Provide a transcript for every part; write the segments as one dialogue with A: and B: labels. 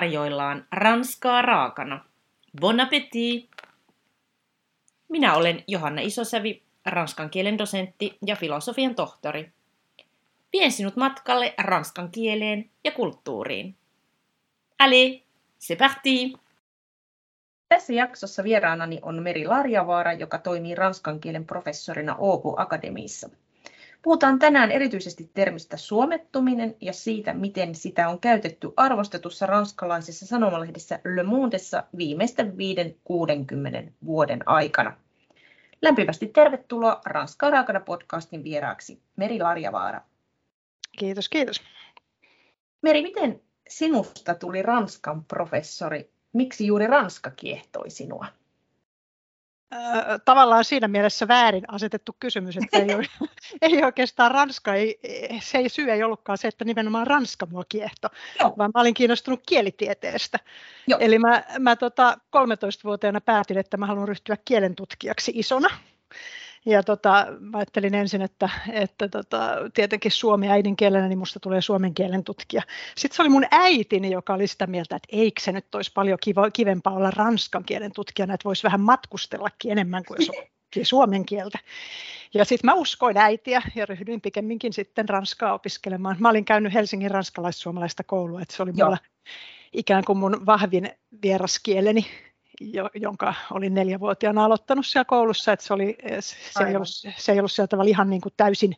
A: tarjoillaan ranskaa raakana. Bon appétit! Minä olen Johanna Isosävi, ranskan kielen dosentti ja filosofian tohtori. Vien sinut matkalle ranskan kieleen ja kulttuuriin. Allez, c'est parti! Tässä jaksossa vieraanani on Meri Larjavaara, joka toimii ranskan kielen professorina Åbo Akademiissa. Puhutaan tänään erityisesti termistä suomettuminen ja siitä, miten sitä on käytetty arvostetussa ranskalaisessa sanomalehdessä Le Mondessa viimeisten 5-60 vuoden aikana. Lämpimästi tervetuloa Ranskaa raakana podcastin vieraaksi Meri Larjavaara.
B: Kiitos, kiitos.
A: Meri, miten sinusta tuli Ranskan professori? Miksi juuri Ranska kiehtoi sinua?
B: Tavallaan siinä mielessä väärin asetettu kysymys, että ei, ole, ei oikeastaan Ranska, ei, se ei syy ei ollutkaan se, että nimenomaan Ranska mua kiehto, Joo. vaan mä olin kiinnostunut kielitieteestä. Joo. Eli mä, mä tota, 13-vuotiaana päätin, että mä haluan ryhtyä kielentutkijaksi isona. Ja tota, mä ajattelin ensin, että, että tota, tietenkin suomi äidinkielenä, niin musta tulee suomen kielen tutkija. Sitten se oli mun äitini, joka oli sitä mieltä, että eikö se nyt olisi paljon kiva, kivempaa olla ranskan kielen tutkijana, että voisi vähän matkustellakin enemmän kuin suomen kieltä. Ja sitten mä uskoin äitiä ja ryhdyin pikemminkin sitten ranskaa opiskelemaan. Mä olin käynyt Helsingin ranskalais-suomalaista koulua, että se oli mulla ikään kuin mun vahvin vieraskieleni jonka olin neljävuotiaana aloittanut siellä koulussa, että se, oli, se, ei, ollut, se ei ollut sillä tavalla ihan niin kuin täysin,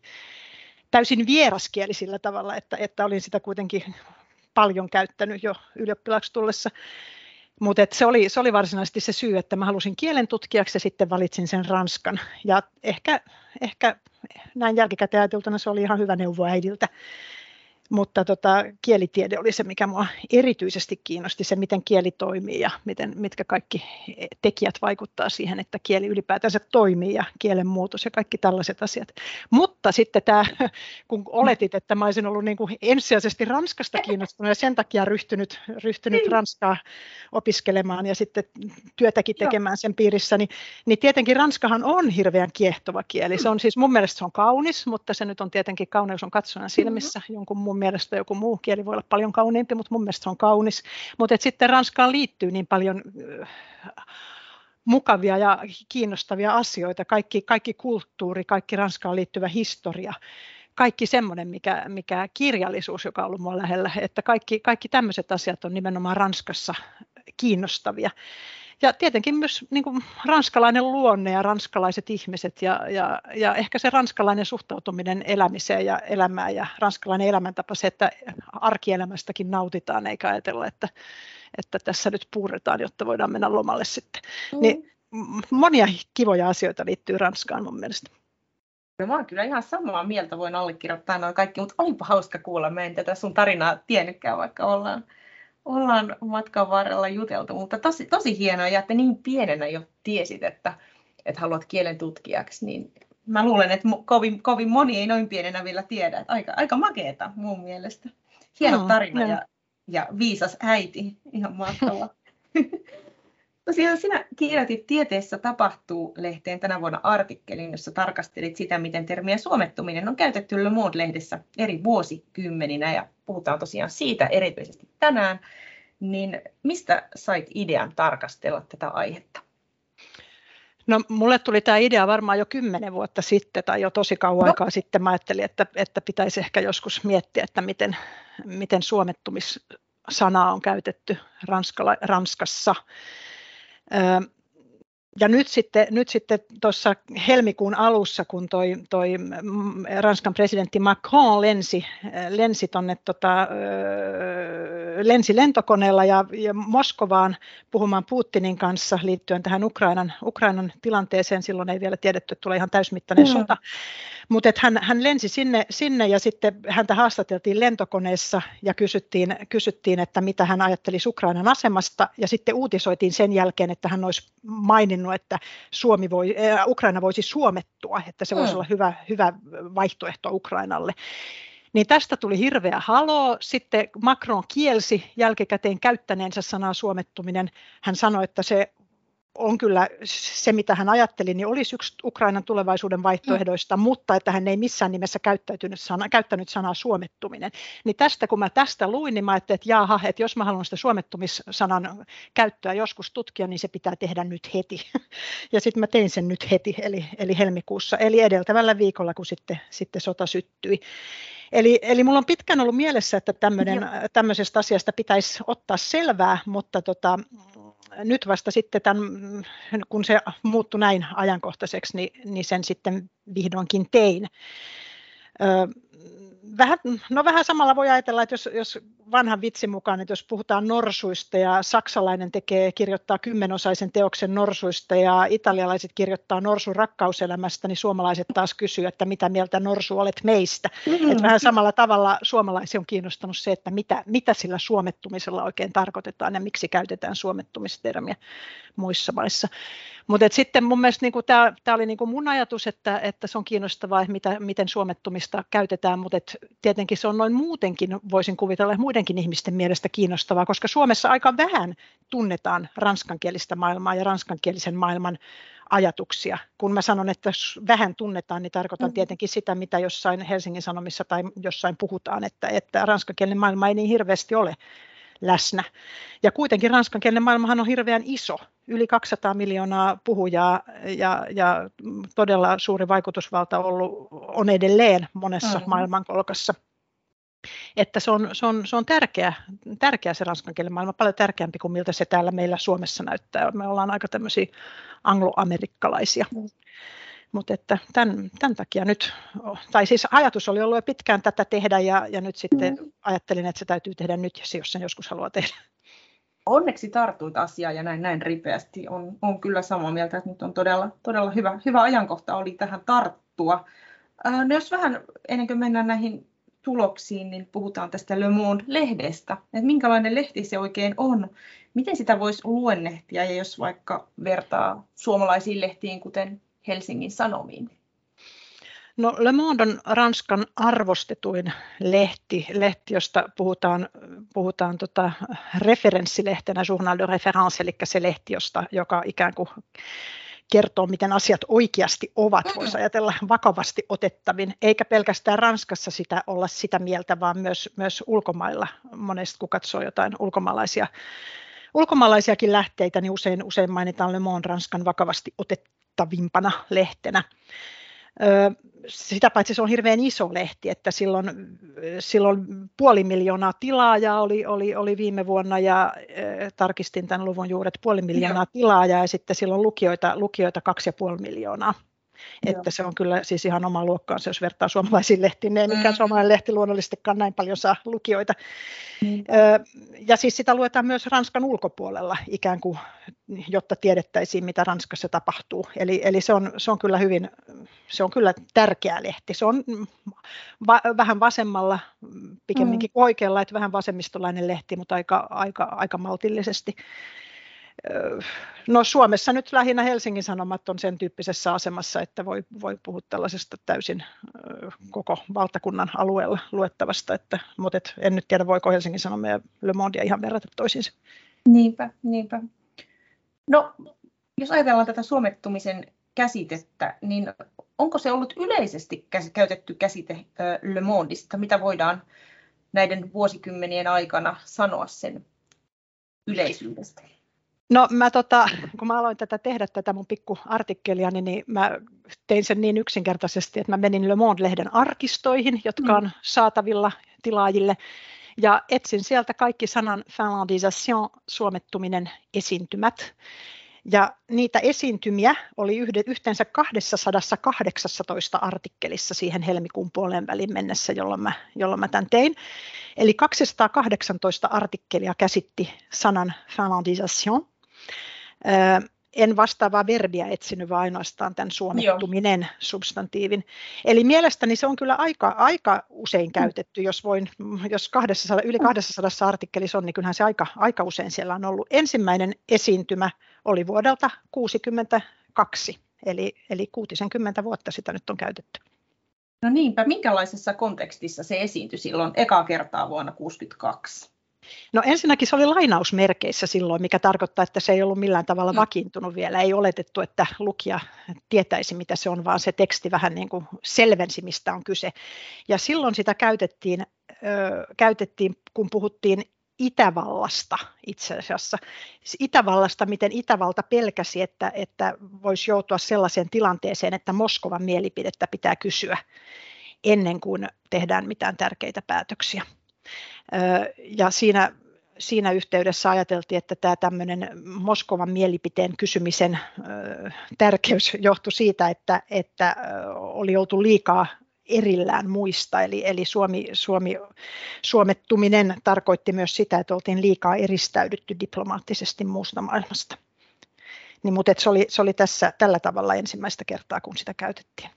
B: täysin vieraskieli sillä tavalla, että, että olin sitä kuitenkin paljon käyttänyt jo ylioppilaaksi tullessa. Mutta se oli, se oli varsinaisesti se syy, että mä halusin kielen tutkijaksi ja sitten valitsin sen ranskan. Ja ehkä, ehkä näin jälkikäteen ajateltuna se oli ihan hyvä neuvo äidiltä mutta tota, kielitiede oli se, mikä minua erityisesti kiinnosti, se miten kieli toimii ja miten, mitkä kaikki tekijät vaikuttaa siihen, että kieli ylipäätänsä toimii ja kielen muutos ja kaikki tällaiset asiat. Mutta sitten tämä, kun oletit, että mä olisin ollut niin kuin ensisijaisesti Ranskasta kiinnostunut ja sen takia ryhtynyt, ryhtynyt niin. Ranskaa opiskelemaan ja sitten työtäkin tekemään sen piirissä, niin, niin tietenkin Ranskahan on hirveän kiehtova kieli. Se on siis mun mielestä se on kaunis, mutta se nyt on tietenkin kauneus on katsojan silmissä mm-hmm. jonkun muun mielestä joku muu kieli voi olla paljon kauniimpi, mutta mun mielestä se on kaunis. Mutta sitten Ranskaan liittyy niin paljon mukavia ja kiinnostavia asioita, kaikki, kaikki kulttuuri, kaikki Ranskaan liittyvä historia, kaikki semmoinen, mikä, mikä kirjallisuus, joka on ollut mua lähellä, että kaikki, kaikki tämmöiset asiat on nimenomaan Ranskassa kiinnostavia ja tietenkin myös niin kuin ranskalainen luonne ja ranskalaiset ihmiset ja, ja, ja ehkä se ranskalainen suhtautuminen elämiseen ja elämään ja ranskalainen elämäntapa, se, että arkielämästäkin nautitaan eikä ajatella, että, että tässä nyt puuretaan, jotta voidaan mennä lomalle sitten. Mm. Niin monia kivoja asioita liittyy Ranskaan mun mielestä.
A: No, mä oon kyllä ihan samaa mieltä, voin allekirjoittaa noin kaikki, mutta olipa hauska kuulla. Mä en tätä sun tarinaa tiennytkään, vaikka ollaan ollaan matkan varrella juteltu, mutta tosi, tosi hienoa, ja että niin pienenä jo tiesit, että, että haluat kielen tutkijaksi, niin mä luulen, että kovin, kovin moni ei noin pienenä vielä tiedä, että aika, aika makeeta mun mielestä. Hieno no, tarina no. ja, ja viisas äiti, ihan mahtavaa. Tosiaan sinä kirjoitit Tieteessä tapahtuu lehteen tänä vuonna artikkelin, jossa tarkastelit sitä, miten termiä suomettuminen on käytetty Le Monde-lehdessä eri vuosikymmeninä ja puhutaan tosiaan siitä erityisesti tänään. Niin mistä sait idean tarkastella tätä aihetta?
B: No mulle tuli tämä idea varmaan jo kymmenen vuotta sitten tai jo tosi kauan no. aikaa sitten. Mä ajattelin, että, että pitäisi ehkä joskus miettiä, että miten, miten suomettumissanaa on käytetty Ranskala, Ranskassa Um, ja nyt sitten, nyt sitten tuossa helmikuun alussa, kun toi, toi Ranskan presidentti Macron lensi, lensi tonne, tota, lensi lentokoneella ja, ja Moskovaan puhumaan Putinin kanssa liittyen tähän Ukrainan, Ukrainan tilanteeseen. Silloin ei vielä tiedetty, että tulee ihan täysmittainen mm. sota. Mutta hän, hän lensi sinne, sinne ja sitten häntä haastateltiin lentokoneessa ja kysyttiin, kysyttiin, että mitä hän ajatteli Ukrainan asemasta. Ja sitten uutisoitiin sen jälkeen, että hän olisi maininnut, että Suomi voi, äh, Ukraina voisi suomettua, että se voisi mm. olla hyvä, hyvä vaihtoehto Ukrainalle. Niin tästä tuli hirveä haloo. Sitten Macron kielsi jälkikäteen käyttäneensä sanaa suomettuminen. Hän sanoi, että se on kyllä se, mitä hän ajatteli, niin olisi yksi Ukrainan tulevaisuuden vaihtoehdoista, mm. mutta että hän ei missään nimessä käyttäytynyt sana, käyttänyt sanaa suomettuminen. Niin tästä, kun mä tästä luin, niin mä ajattelin, että jaha, että jos mä haluan sitä suomettumissanan käyttöä joskus tutkia, niin se pitää tehdä nyt heti. Ja sitten mä tein sen nyt heti, eli, eli helmikuussa, eli edeltävällä viikolla, kun sitten, sitten sota syttyi. Eli, eli mulla on pitkään ollut mielessä, että tämmöisestä asiasta pitäisi ottaa selvää, mutta tota, nyt vasta sitten, tämän, kun se muuttui näin ajankohtaiseksi, niin, niin sen sitten vihdoinkin tein. Vähän, no vähän samalla voi ajatella, että jos, jos vanhan vitsin mukaan, että jos puhutaan norsuista ja saksalainen tekee, kirjoittaa kymmenosaisen teoksen norsuista ja italialaiset kirjoittaa norsun rakkauselämästä, niin suomalaiset taas kysyy, että mitä mieltä norsu olet meistä. Mm-hmm. Että vähän samalla tavalla suomalaisia on kiinnostanut se, että mitä, mitä sillä suomettumisella oikein tarkoitetaan ja miksi käytetään suomettumistermiä muissa maissa. Mutta sitten mun mielestä niin tämä oli niin mun ajatus, että, että se on kiinnostavaa, mitä, miten suomettumista käytetään, mutta tietenkin se on noin muutenkin, voisin kuvitella, muidenkin ihmisten mielestä kiinnostavaa, koska Suomessa aika vähän tunnetaan ranskankielistä maailmaa ja ranskankielisen maailman ajatuksia. Kun mä sanon, että vähän tunnetaan, niin tarkoitan mm. tietenkin sitä, mitä jossain Helsingin Sanomissa tai jossain puhutaan, että, että ranskankielinen maailma ei niin hirveästi ole läsnä. Ja kuitenkin ranskankielinen maailmahan on hirveän iso, yli 200 miljoonaa puhujaa ja, ja todella suuri vaikutusvalta ollut, on edelleen monessa mm. maailmankolkassa. Että se on, se on, se on tärkeä, tärkeä se ranskankielinen maailma, paljon tärkeämpi kuin miltä se täällä meillä Suomessa näyttää. Me ollaan aika tämmöisiä angloamerikkalaisia. Mm. Mutta että tämän, tämän takia nyt, tai siis ajatus oli ollut jo pitkään tätä tehdä ja, ja nyt sitten mm. ajattelin, että se täytyy tehdä nyt, jos sen joskus haluaa tehdä.
A: Onneksi tartuit asiaan ja näin, näin ripeästi. On, on kyllä samaa mieltä, että nyt on todella, todella hyvä, hyvä ajankohta oli tähän tarttua. Ää, no jos vähän ennen kuin mennään näihin tuloksiin, niin puhutaan tästä Le Monde-lehdestä. Että minkälainen lehti se oikein on? Miten sitä voisi luonnehtia, ja jos vaikka vertaa suomalaisiin lehtiin, kuten Helsingin Sanomiin?
B: No Le Monde on Ranskan arvostetuin lehti, lehti josta puhutaan, puhutaan tota referenssilehtenä Journal de Référence, eli se lehti, josta, joka ikään kuin kertoo, miten asiat oikeasti ovat, voisi ajatella vakavasti otettavin, eikä pelkästään Ranskassa sitä olla sitä mieltä, vaan myös, myös ulkomailla. Monesti kun katsoo jotain ulkomaalaisia, ulkomaalaisiakin lähteitä, niin usein, usein mainitaan Le Monde Ranskan vakavasti otettavimpana lehtenä. Sitä paitsi se on hirveän iso lehti, että silloin, silloin puoli miljoonaa tilaajaa oli, oli, oli viime vuonna ja tarkistin tämän luvun juuret puoli miljoonaa tilaajaa ja sitten silloin lukijoita, lukijoita kaksi ja puoli miljoonaa. Että se on kyllä siis ihan oma luokkaansa, jos vertaa suomalaisiin lehtiin. Ei mikään mm. suomalainen lehti luonnollisestikaan näin paljon saa lukijoita. Mm. Ja siis sitä luetaan myös Ranskan ulkopuolella ikään kuin, jotta tiedettäisiin, mitä Ranskassa tapahtuu. Eli, eli se, on, se on kyllä hyvin, se on kyllä tärkeä lehti. Se on va, vähän vasemmalla, pikemminkin mm. oikealla, että vähän vasemmistolainen lehti, mutta aika, aika, aika maltillisesti No Suomessa nyt lähinnä Helsingin Sanomat on sen tyyppisessä asemassa, että voi, voi puhua tällaisesta täysin koko valtakunnan alueella luettavasta, että, mutta et, en nyt tiedä voiko Helsingin Sanomia ja Le Mondea ihan verrata toisiinsa.
A: Niinpä, niinpä. No jos ajatellaan tätä suomettumisen käsitettä, niin onko se ollut yleisesti käytetty käsite Le Mondista? Mitä voidaan näiden vuosikymmenien aikana sanoa sen yleisyydestä?
B: No mä tota, kun mä aloin tätä tehdä tätä mun pikku artikkelia, niin, mä tein sen niin yksinkertaisesti, että mä menin Le Monde-lehden arkistoihin, jotka on mm. saatavilla tilaajille, ja etsin sieltä kaikki sanan finlandisation, suomettuminen, esiintymät. Ja niitä esiintymiä oli yhteensä 218 artikkelissa siihen helmikuun puoleen välin mennessä, jolloin mä, jolloin mä tämän tein. Eli 218 artikkelia käsitti sanan finlandisation. En vastaavaa verbiä etsinyt, vaan ainoastaan tämän suomettuminen Joo. substantiivin. Eli mielestäni se on kyllä aika, aika usein mm. käytetty, jos, voin, jos 200, yli 200 artikkelissa on, niin kyllähän se aika, aika usein siellä on ollut. Ensimmäinen esiintymä oli vuodelta 1962, eli, eli 60 vuotta sitä nyt on käytetty.
A: No niinpä, minkälaisessa kontekstissa se esiintyi silloin eka kertaa vuonna 1962?
B: No ensinnäkin se oli lainausmerkeissä silloin, mikä tarkoittaa, että se ei ollut millään tavalla mm. vakiintunut vielä. Ei oletettu, että lukija tietäisi, mitä se on, vaan se teksti vähän niin kuin selvensi, mistä on kyse. Ja silloin sitä käytettiin, ö, käytettiin kun puhuttiin Itävallasta itse asiassa. Siis Itävallasta, miten Itävalta pelkäsi, että, että voisi joutua sellaiseen tilanteeseen, että Moskovan mielipidettä pitää kysyä ennen kuin tehdään mitään tärkeitä päätöksiä. Ja siinä, siinä yhteydessä ajateltiin, että tämä tämmöinen Moskovan mielipiteen kysymisen tärkeys johtui siitä, että, että oli oltu liikaa erillään muista. Eli, eli Suomi, Suomi, suomettuminen tarkoitti myös sitä, että oltiin liikaa eristäydytty diplomaattisesti muusta maailmasta. Niin, mutta se oli, se oli tässä tällä tavalla ensimmäistä kertaa, kun sitä käytettiin.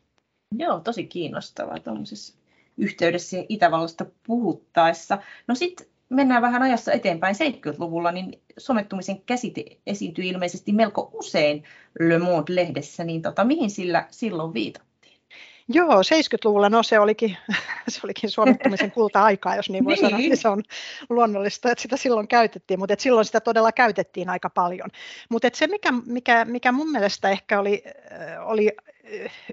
A: Joo, tosi kiinnostavaa tuollaisessa yhteydessä Itävallasta puhuttaessa. No sitten mennään vähän ajassa eteenpäin 70-luvulla, niin somettumisen käsite esiintyi ilmeisesti melko usein Le Monde-lehdessä, niin tota, mihin sillä silloin viitattiin?
B: Joo, 70-luvulla no se olikin, se olikin suomettumisen kulta-aikaa, jos niin voi niin. sanoa, niin se on luonnollista, että sitä silloin käytettiin, mutta silloin sitä todella käytettiin aika paljon. Mutta se, mikä, mikä, mikä mun mielestä ehkä oli, oli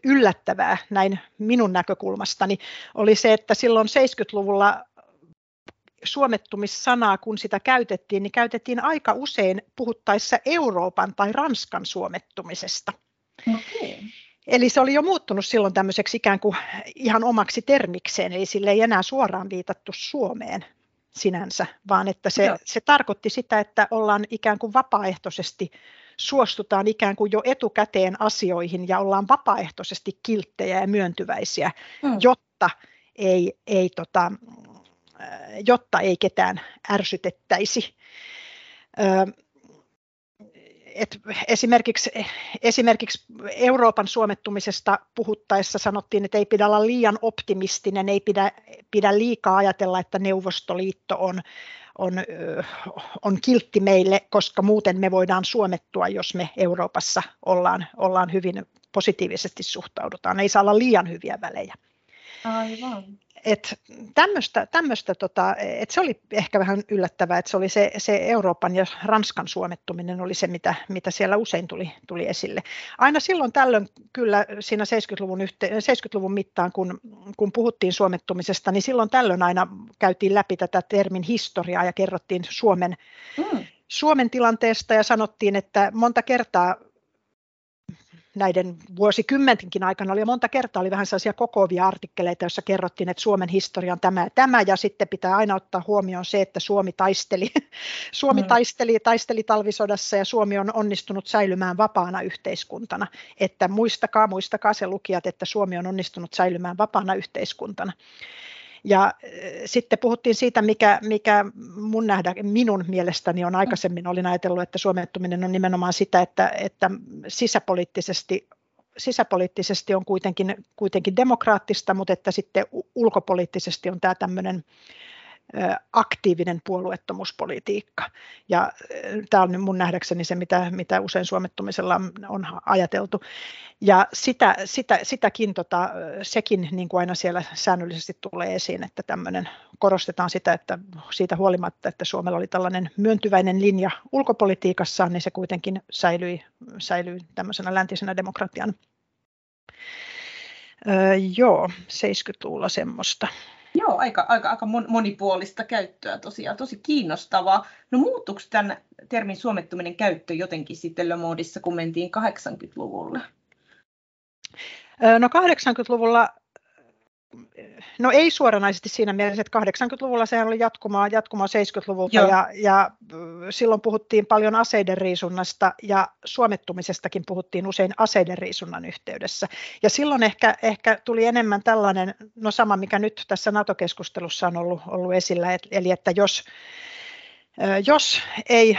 B: yllättävää näin minun näkökulmastani, oli se, että silloin 70-luvulla suomettumissanaa, kun sitä käytettiin, niin käytettiin aika usein puhuttaessa Euroopan tai Ranskan suomettumisesta. Okay. Eli se oli jo muuttunut silloin tämmöiseksi ikään kuin ihan omaksi termikseen, eli sille ei enää suoraan viitattu Suomeen sinänsä, vaan että se, se tarkoitti sitä, että ollaan ikään kuin vapaaehtoisesti, suostutaan ikään kuin jo etukäteen asioihin ja ollaan vapaaehtoisesti kilttejä ja myöntyväisiä, mm. jotta ei, ei tota, jotta ei ketään ärsytettäisi et esimerkiksi, esimerkiksi Euroopan suomettumisesta puhuttaessa sanottiin, että ei pidä olla liian optimistinen, ei pidä, pidä liikaa ajatella, että Neuvostoliitto on, on, on kiltti meille, koska muuten me voidaan suomettua, jos me Euroopassa ollaan, ollaan hyvin positiivisesti suhtaudutaan. Ei saa olla liian hyviä välejä.
A: Aivan.
B: Et tämmöstä, tämmöstä tota, et se oli ehkä vähän yllättävää, että se oli se, se Euroopan ja Ranskan suomettuminen oli se, mitä, mitä siellä usein tuli, tuli esille. Aina silloin tällöin kyllä siinä 70-luvun, yhte, 70-luvun mittaan, kun, kun puhuttiin suomettumisesta, niin silloin tällöin aina käytiin läpi tätä termin historiaa ja kerrottiin Suomen, mm. Suomen tilanteesta ja sanottiin, että monta kertaa näiden vuosikymmentenkin aikana oli monta kertaa oli vähän sellaisia kokoavia artikkeleita, joissa kerrottiin, että Suomen historia on tämä ja tämä, ja sitten pitää aina ottaa huomioon se, että Suomi taisteli, Suomi mm. taisteli, taisteli talvisodassa ja Suomi on onnistunut säilymään vapaana yhteiskuntana. Että muistakaa, muistakaa se lukijat, että Suomi on onnistunut säilymään vapaana yhteiskuntana. Ja sitten puhuttiin siitä, mikä, mikä mun nähdä, minun mielestäni on aikaisemmin, olin ajatellut, että suomettuminen on nimenomaan sitä, että, että sisäpoliittisesti sisäpoliittisesti on kuitenkin, kuitenkin demokraattista, mutta että sitten ulkopoliittisesti on tämä tämmöinen aktiivinen puolueettomuuspolitiikka. Ja tämä on mun nähdäkseni se, mitä, mitä usein suomettumisella on ajateltu. Ja sitä, sitä, sitäkin, tota, sekin niin kuin aina siellä säännöllisesti tulee esiin, että tämmöinen, korostetaan sitä, että siitä huolimatta, että Suomella oli tällainen myöntyväinen linja ulkopolitiikassaan, niin se kuitenkin säilyi, säilyi tämmöisenä läntisenä demokratian. Öö, joo, 70-luvulla semmoista.
A: Joo, aika, aika, aika monipuolista käyttöä tosiaan, tosi kiinnostavaa. No muuttuiko tämän termin suomettuminen käyttö jotenkin sitten Le Mondissa, kun mentiin 80-luvulle?
B: No 80-luvulla No ei suoranaisesti siinä mielessä, että 80-luvulla sehän oli jatkumaa, jatkumaa 70-luvulta ja, ja silloin puhuttiin paljon aseiden riisunnasta ja suomettumisestakin puhuttiin usein aseiden riisunnan yhteydessä. Ja silloin ehkä, ehkä tuli enemmän tällainen, no sama mikä nyt tässä NATO-keskustelussa on ollut, ollut esillä, eli että jos jos ei,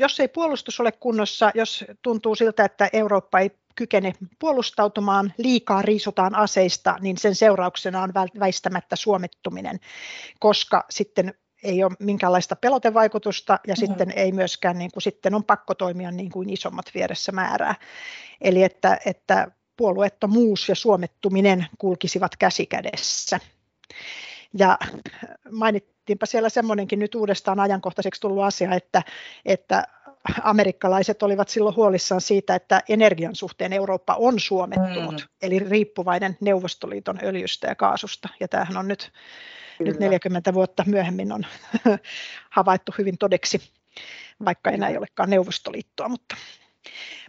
B: jos ei puolustus ole kunnossa, jos tuntuu siltä, että Eurooppa ei kykene puolustautumaan, liikaa riisutaan aseista, niin sen seurauksena on väistämättä suomettuminen, koska sitten ei ole minkäänlaista pelotevaikutusta ja mm. sitten ei myöskään niin kuin, sitten on pakko toimia niin kuin isommat vieressä määrää. Eli että, että puolueettomuus ja suomettuminen kulkisivat käsi kädessä. Ja mainittiinpa siellä semmoinenkin nyt uudestaan ajankohtaiseksi tullut asia, että, että amerikkalaiset olivat silloin huolissaan siitä, että energian suhteen Eurooppa on suomettunut, mm. eli riippuvainen Neuvostoliiton öljystä ja kaasusta. Ja tämähän on nyt, nyt 40 vuotta myöhemmin on havaittu hyvin todeksi, vaikka enää ei olekaan Neuvostoliittoa, mutta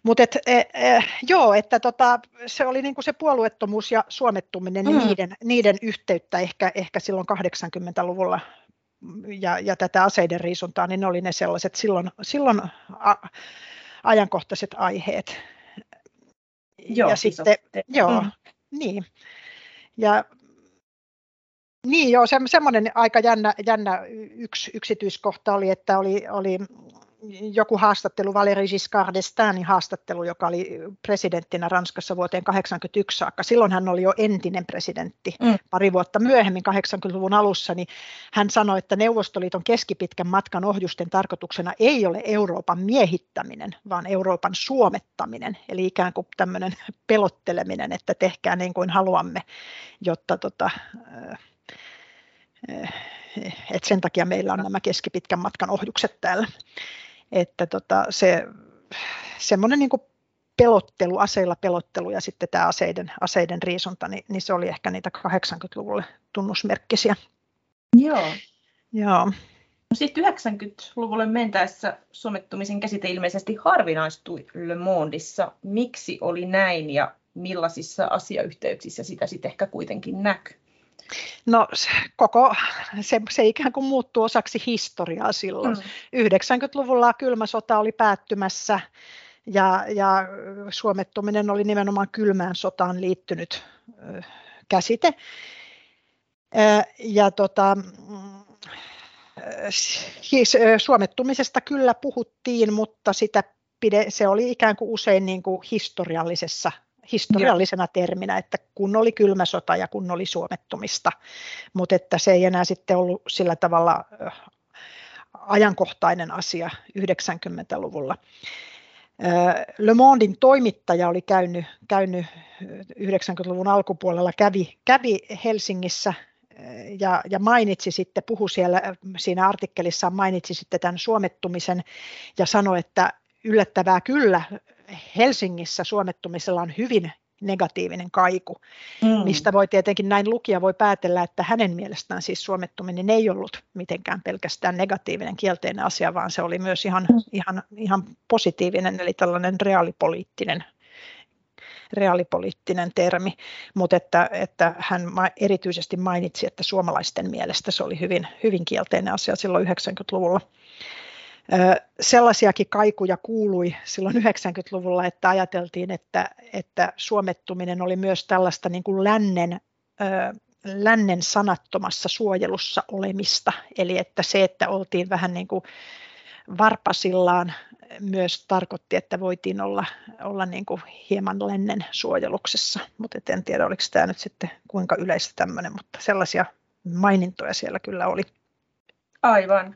B: mutta et, e, e, joo, että tota, se oli niinku se puolueettomuus ja suomettuminen mm. niiden, niiden yhteyttä ehkä, ehkä silloin 80-luvulla ja, ja tätä aseiden riisuntaa, niin ne oli ne sellaiset silloin, silloin a, ajankohtaiset aiheet.
A: Joo,
B: ja sitten, joo, mm. niin. Ja niin joo, se, semmoinen aika jännä, jännä yksi yksityiskohta oli, että oli, oli joku haastattelu, Valéry Giscard d'Estaingin haastattelu, joka oli presidenttinä Ranskassa vuoteen 1981 saakka. Silloin hän oli jo entinen presidentti. Mm. Pari vuotta myöhemmin, 80-luvun alussa, niin hän sanoi, että Neuvostoliiton keskipitkän matkan ohjusten tarkoituksena ei ole Euroopan miehittäminen, vaan Euroopan suomettaminen. Eli ikään kuin tämmöinen pelotteleminen, että tehkää niin kuin haluamme, jotta tota, että sen takia meillä on nämä keskipitkän matkan ohjukset täällä. Että tota, se semmoinen niin pelottelu, aseilla pelottelu ja sitten tämä aseiden, aseiden riisunta, niin, niin se oli ehkä niitä 80-luvulle tunnusmerkkisiä.
A: Joo.
B: Joo.
A: No sitten 90-luvulle mentäessä suomettumisen käsite ilmeisesti harvinaistui Le Mondissa. Miksi oli näin ja millaisissa asiayhteyksissä sitä sitten ehkä kuitenkin näkyy?
B: No koko se, se ikään kuin muuttuu osaksi historiaa silloin. Mm. 90-luvulla kylmä sota oli päättymässä ja, ja suomettuminen oli nimenomaan kylmään sotaan liittynyt ö, käsite. Ö, ja tota, siis, suomettumisesta kyllä puhuttiin, mutta sitä pide, se oli ikään kuin usein niin kuin historiallisessa historiallisena terminä, että kun oli kylmä sota ja kun oli suomettumista, mutta että se ei enää sitten ollut sillä tavalla ajankohtainen asia 90-luvulla. Le Mondein toimittaja oli käynyt, käynyt 90-luvun alkupuolella, kävi, kävi Helsingissä ja, ja mainitsi sitten, puhu siellä siinä artikkelissaan, mainitsi sitten tämän suomettumisen ja sanoi, että yllättävää kyllä Helsingissä suomettumisella on hyvin negatiivinen kaiku, mm. mistä voi tietenkin näin lukija voi päätellä, että hänen mielestään siis suomettuminen ei ollut mitenkään pelkästään negatiivinen kielteinen asia, vaan se oli myös ihan, mm. ihan, ihan positiivinen, eli tällainen reaalipoliittinen reaalipoliittinen termi, mutta että, että hän erityisesti mainitsi, että suomalaisten mielestä se oli hyvin, hyvin kielteinen asia silloin 90-luvulla. Sellaisiakin kaikuja kuului silloin 90-luvulla, että ajateltiin, että, että suomettuminen oli myös tällaista niin kuin lännen, lännen sanattomassa suojelussa olemista. Eli että se, että oltiin vähän niin kuin varpasillaan myös tarkoitti, että voitiin olla, olla niin kuin hieman lännen suojeluksessa, mutta en tiedä, oliko tämä nyt sitten kuinka yleistä tämmöinen, mutta sellaisia mainintoja siellä kyllä oli.
A: Aivan.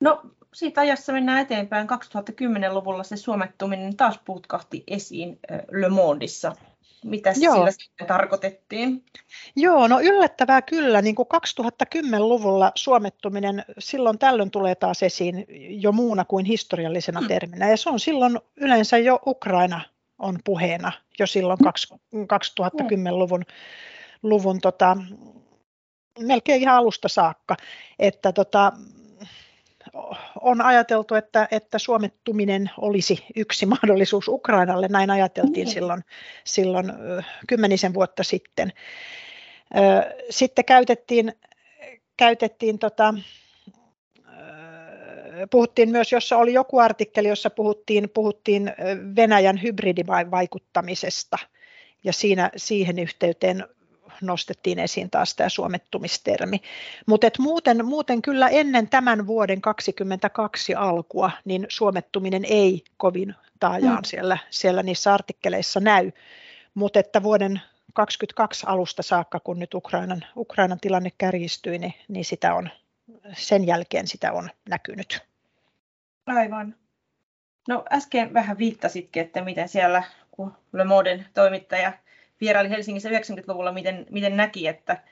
A: No siitä ajassa mennään eteenpäin. 2010-luvulla se suomettuminen taas putkahti esiin Le Mondissa. Mitä sillä sitten tarkoitettiin?
B: Joo, no yllättävää kyllä. Niin kuin 2010-luvulla suomettuminen silloin tällöin tulee taas esiin jo muuna kuin historiallisena hmm. terminä. Ja se on silloin yleensä jo Ukraina on puheena jo silloin 2010-luvun luvun, tota, melkein ihan alusta saakka. Että tota, on ajateltu, että, että suomettuminen olisi yksi mahdollisuus Ukrainalle. Näin ajateltiin mm. silloin, silloin kymmenisen vuotta sitten. Sitten käytettiin, käytettiin tota, puhuttiin myös, jossa oli joku artikkeli, jossa puhuttiin, puhuttiin Venäjän hybridivaikuttamisesta ja siinä, siihen yhteyteen nostettiin esiin taas tämä suomettumistermi. Mutta muuten, muuten kyllä ennen tämän vuoden 2022 alkua, niin suomettuminen ei kovin taajaan mm. siellä, siellä niissä artikkeleissa näy. Mutta että vuoden 2022 alusta saakka, kun nyt Ukrainan, Ukrainan tilanne kärjistyi, niin, niin sitä on, sen jälkeen sitä on näkynyt.
A: Aivan. No äsken vähän viittasitkin, että miten siellä, kun Le Moden toimittaja vieraili Helsingissä 90-luvulla, miten, miten näki, että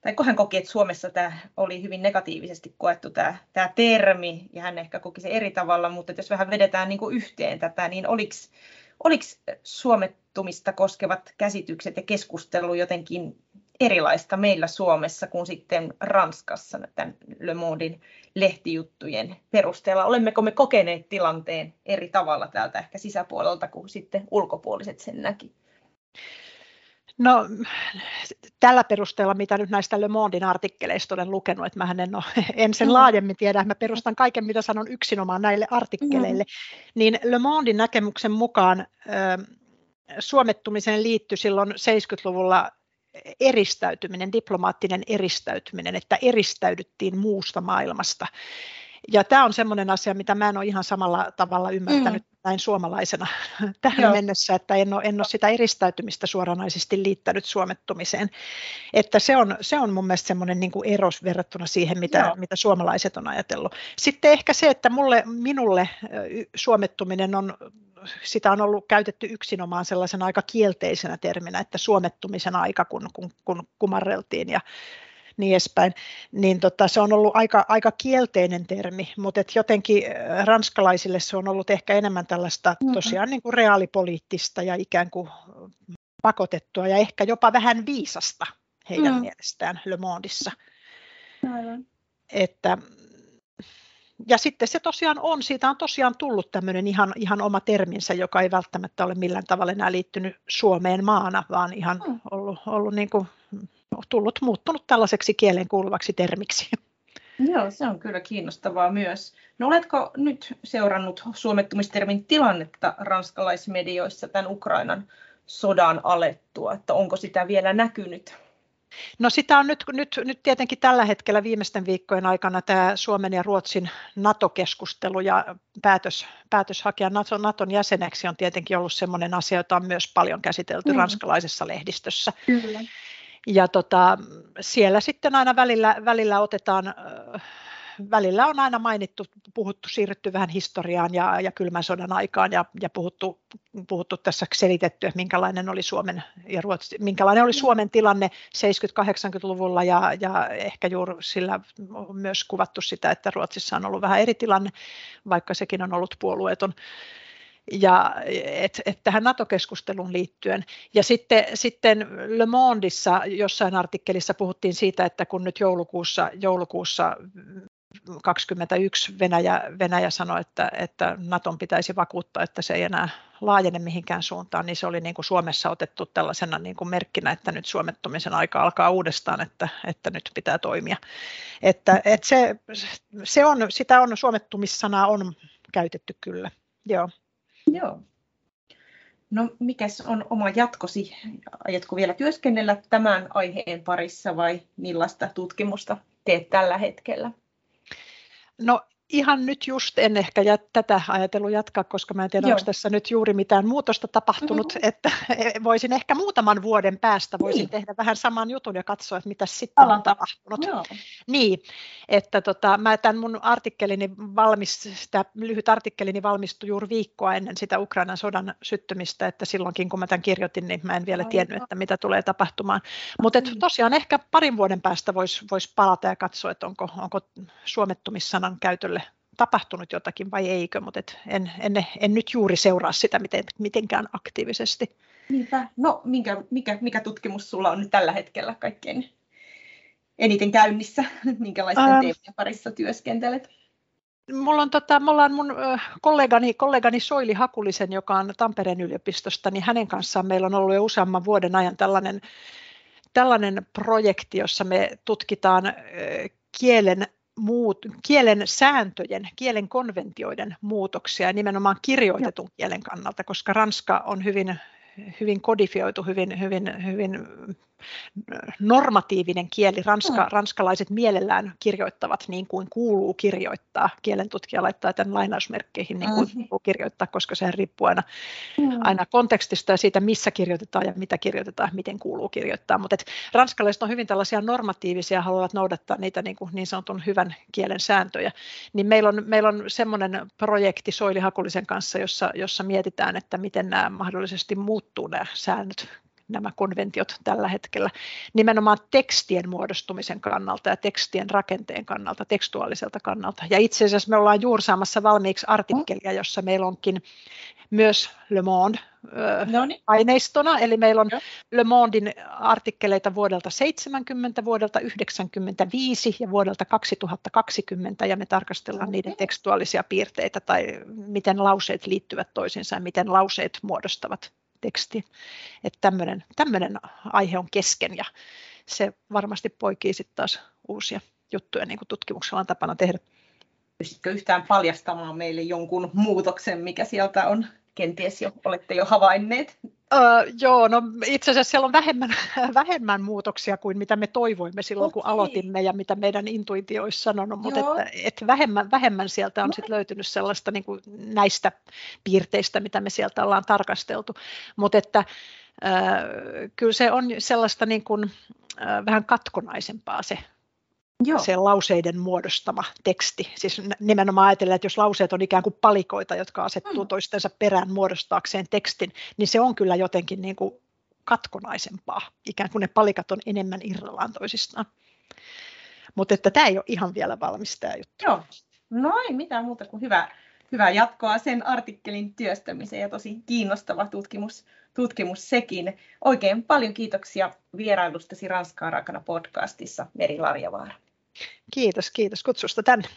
A: tai kun hän koki, että Suomessa tämä oli hyvin negatiivisesti koettu tämä, tämä termi, ja hän ehkä koki se eri tavalla, mutta jos vähän vedetään niin kuin yhteen tätä, niin oliko, suomettumista koskevat käsitykset ja keskustelu jotenkin erilaista meillä Suomessa kuin sitten Ranskassa tämän Le Mondin lehtijuttujen perusteella? Olemmeko me kokeneet tilanteen eri tavalla täältä ehkä sisäpuolelta kuin sitten ulkopuoliset sen näki?
B: No tällä perusteella, mitä nyt näistä Le Mondin artikkeleista olen lukenut, että mä en, ole, en sen mm. laajemmin tiedä, mä perustan kaiken, mitä sanon yksinomaan näille artikkeleille, mm. niin Le Mondin näkemyksen mukaan suomettumiseen liittyi silloin 70-luvulla eristäytyminen, diplomaattinen eristäytyminen, että eristäydyttiin muusta maailmasta. Ja tämä on sellainen asia, mitä mä en ole ihan samalla tavalla ymmärtänyt mm. Näin suomalaisena tähän Joo. mennessä, että en ole, en ole sitä eristäytymistä suoranaisesti liittänyt suomettumiseen. Että se on, se on mun mielestä semmoinen niin eros verrattuna siihen, mitä, mitä suomalaiset on ajatellut. Sitten ehkä se, että mulle, minulle suomettuminen on sitä on ollut käytetty yksinomaan sellaisen aika kielteisenä terminä, että suomettumisen aika, kun, kun, kun kumarreltiin ja niin edespäin, niin tota, se on ollut aika, aika kielteinen termi, mutta et jotenkin ranskalaisille se on ollut ehkä enemmän tällaista tosiaan niin kuin reaalipoliittista ja ikään kuin pakotettua ja ehkä jopa vähän viisasta heidän mm. mielestään Le Mondissa. Aivan. Että ja sitten se tosiaan on, siitä on tosiaan tullut tämmöinen ihan, ihan oma terminsä, joka ei välttämättä ole millään tavalla enää liittynyt Suomeen maana, vaan ihan mm. ollut, ollut niin kuin, tullut, muuttunut tällaiseksi kieleen kuuluvaksi termiksi.
A: Joo, se on kyllä kiinnostavaa myös. No oletko nyt seurannut suomettumistermin tilannetta ranskalaismedioissa tämän Ukrainan sodan alettua, että onko sitä vielä näkynyt?
B: No sitä on nyt, nyt, nyt tietenkin tällä hetkellä viimeisten viikkojen aikana tämä Suomen ja Ruotsin NATO-keskustelu ja päätös, päätös hakea Naton, Naton jäseneksi on tietenkin ollut sellainen asia, jota on myös paljon käsitelty mm. ranskalaisessa lehdistössä. Kyllä. Ja tota, siellä sitten aina välillä, välillä otetaan välillä on aina mainittu, puhuttu, siirrytty vähän historiaan ja, ja kylmän sodan aikaan ja, ja puhuttu, puhuttu tässä selitetty, että minkälainen oli Suomen ja Ruotsi, minkälainen oli Suomen tilanne 70-80-luvulla ja, ja ehkä juuri sillä on myös kuvattu sitä, että Ruotsissa on ollut vähän eri tilanne, vaikka sekin on ollut puolueeton ja et, et tähän NATO-keskusteluun liittyen. Ja sitten, sitten Le Mondissa jossain artikkelissa puhuttiin siitä, että kun nyt joulukuussa, joulukuussa 21 Venäjä, Venäjä sanoi, että, että Naton pitäisi vakuuttaa, että se ei enää laajene mihinkään suuntaan, niin se oli niin kuin Suomessa otettu tällaisena niin kuin merkkinä, että nyt suomettumisen aika alkaa uudestaan, että, että nyt pitää toimia. Että, että se, se on, sitä on, suomettumissanaa on käytetty kyllä, joo.
A: Joo. No mikäs on oma jatkosi? Aiotko vielä työskennellä tämän aiheen parissa vai millaista tutkimusta teet tällä hetkellä?
B: No ihan nyt just en ehkä jät, tätä ajatellut jatkaa, koska mä en tiedä, Joo. onko tässä nyt juuri mitään muutosta tapahtunut, mm-hmm. että voisin ehkä muutaman vuoden päästä voisin niin. tehdä vähän saman jutun ja katsoa, että mitä sitten Alata. on tapahtunut. Joo. Niin, että tota, mä tämän mun artikkelini valmis, tämä lyhyt artikkelini valmistui juuri viikkoa ennen sitä Ukrainan sodan syttymistä, että silloinkin kun mä tämän kirjoitin, niin mä en vielä Aivan. tiennyt, että mitä tulee tapahtumaan. Mutta mm. tosiaan ehkä parin vuoden päästä voisi vois palata ja katsoa, että onko, onko suomettumissanan käytöllä tapahtunut jotakin vai eikö, mutta et en, en, en nyt juuri seuraa sitä miten, mitenkään aktiivisesti.
A: Niinpä. No minkä, mikä, mikä tutkimus sulla on nyt tällä hetkellä kaikkein eniten käynnissä? Minkälaisten ähm, teemien parissa työskentelet?
B: Mulla on, tota, mulla on mun kollegani, kollegani Soili Hakulisen, joka on Tampereen yliopistosta, niin hänen kanssaan meillä on ollut jo useamman vuoden ajan tällainen, tällainen projekti, jossa me tutkitaan kielen muut, kielen sääntöjen, kielen konventioiden muutoksia nimenomaan kirjoitetun kielen kannalta, koska ranska on hyvin hyvin kodifioitu, hyvin, hyvin, hyvin normatiivinen kieli. Ranska, mm. Ranskalaiset mielellään kirjoittavat niin kuin kuuluu kirjoittaa. Kielen tutkija laittaa tämän lainausmerkkeihin niin kuin mm. kuuluu kirjoittaa, koska se riippuu aina, mm. aina kontekstista ja siitä, missä kirjoitetaan ja mitä kirjoitetaan, miten kuuluu kirjoittaa. Mutta ranskalaiset on hyvin tällaisia normatiivisia, haluavat noudattaa niitä niin, kuin niin sanotun hyvän kielen sääntöjä. Niin meillä on, meillä on semmoinen projekti Soili Hakulisen kanssa, jossa, jossa mietitään, että miten nämä mahdollisesti muut muuttuu nämä säännöt nämä konventiot tällä hetkellä nimenomaan tekstien muodostumisen kannalta ja tekstien rakenteen kannalta, tekstuaaliselta kannalta. Ja itse asiassa me ollaan juuri saamassa valmiiksi artikkelia, jossa meillä onkin myös Le Monde no niin. aineistona, eli meillä on Joo. Le Mondin artikkeleita vuodelta 70, vuodelta 95 ja vuodelta 2020, ja me tarkastellaan okay. niiden tekstuaalisia piirteitä tai miten lauseet liittyvät toisiinsa ja miten lauseet muodostavat teksti. Että tämmöinen, aihe on kesken ja se varmasti poikii sitten taas uusia juttuja, niin kuin tutkimuksella on tapana tehdä.
A: Pystytkö yhtään paljastamaan meille jonkun muutoksen, mikä sieltä on kenties jo olette jo havainneet?
B: Öö, joo, no itse asiassa siellä on vähemmän, vähemmän muutoksia kuin mitä me toivoimme silloin, okay. kun aloitimme ja mitä meidän intuitio olisi sanonut, mutta että, että vähemmän, vähemmän sieltä on no. sit löytynyt sellaista niin kuin näistä piirteistä, mitä me sieltä ollaan tarkasteltu, mutta että öö, kyllä se on sellaista niin kuin, öö, vähän katkonaisempaa se Joo. se lauseiden muodostama teksti. Siis nimenomaan ajatellen, että jos lauseet on ikään kuin palikoita, jotka asettuu mm. toistensa perään muodostaakseen tekstin, niin se on kyllä jotenkin niin kuin katkonaisempaa. Ikään kuin ne palikat on enemmän irrallaan toisistaan. Mutta että tämä ei ole ihan vielä valmis tämä juttu.
A: Joo. No ei mitään muuta kuin hyvä, hyvää jatkoa sen artikkelin työstämiseen ja tosi kiinnostava tutkimus, tutkimus sekin. Oikein paljon kiitoksia vierailustasi Ranskaa rakana podcastissa Meri Larjavaara.
B: Kiitos, kiitos kutsusta tänne.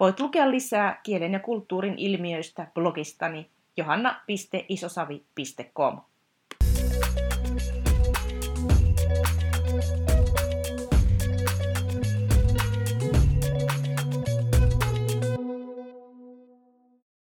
A: Voit lukea lisää kielen ja kulttuurin ilmiöistä blogistani johanna.isosavi.com.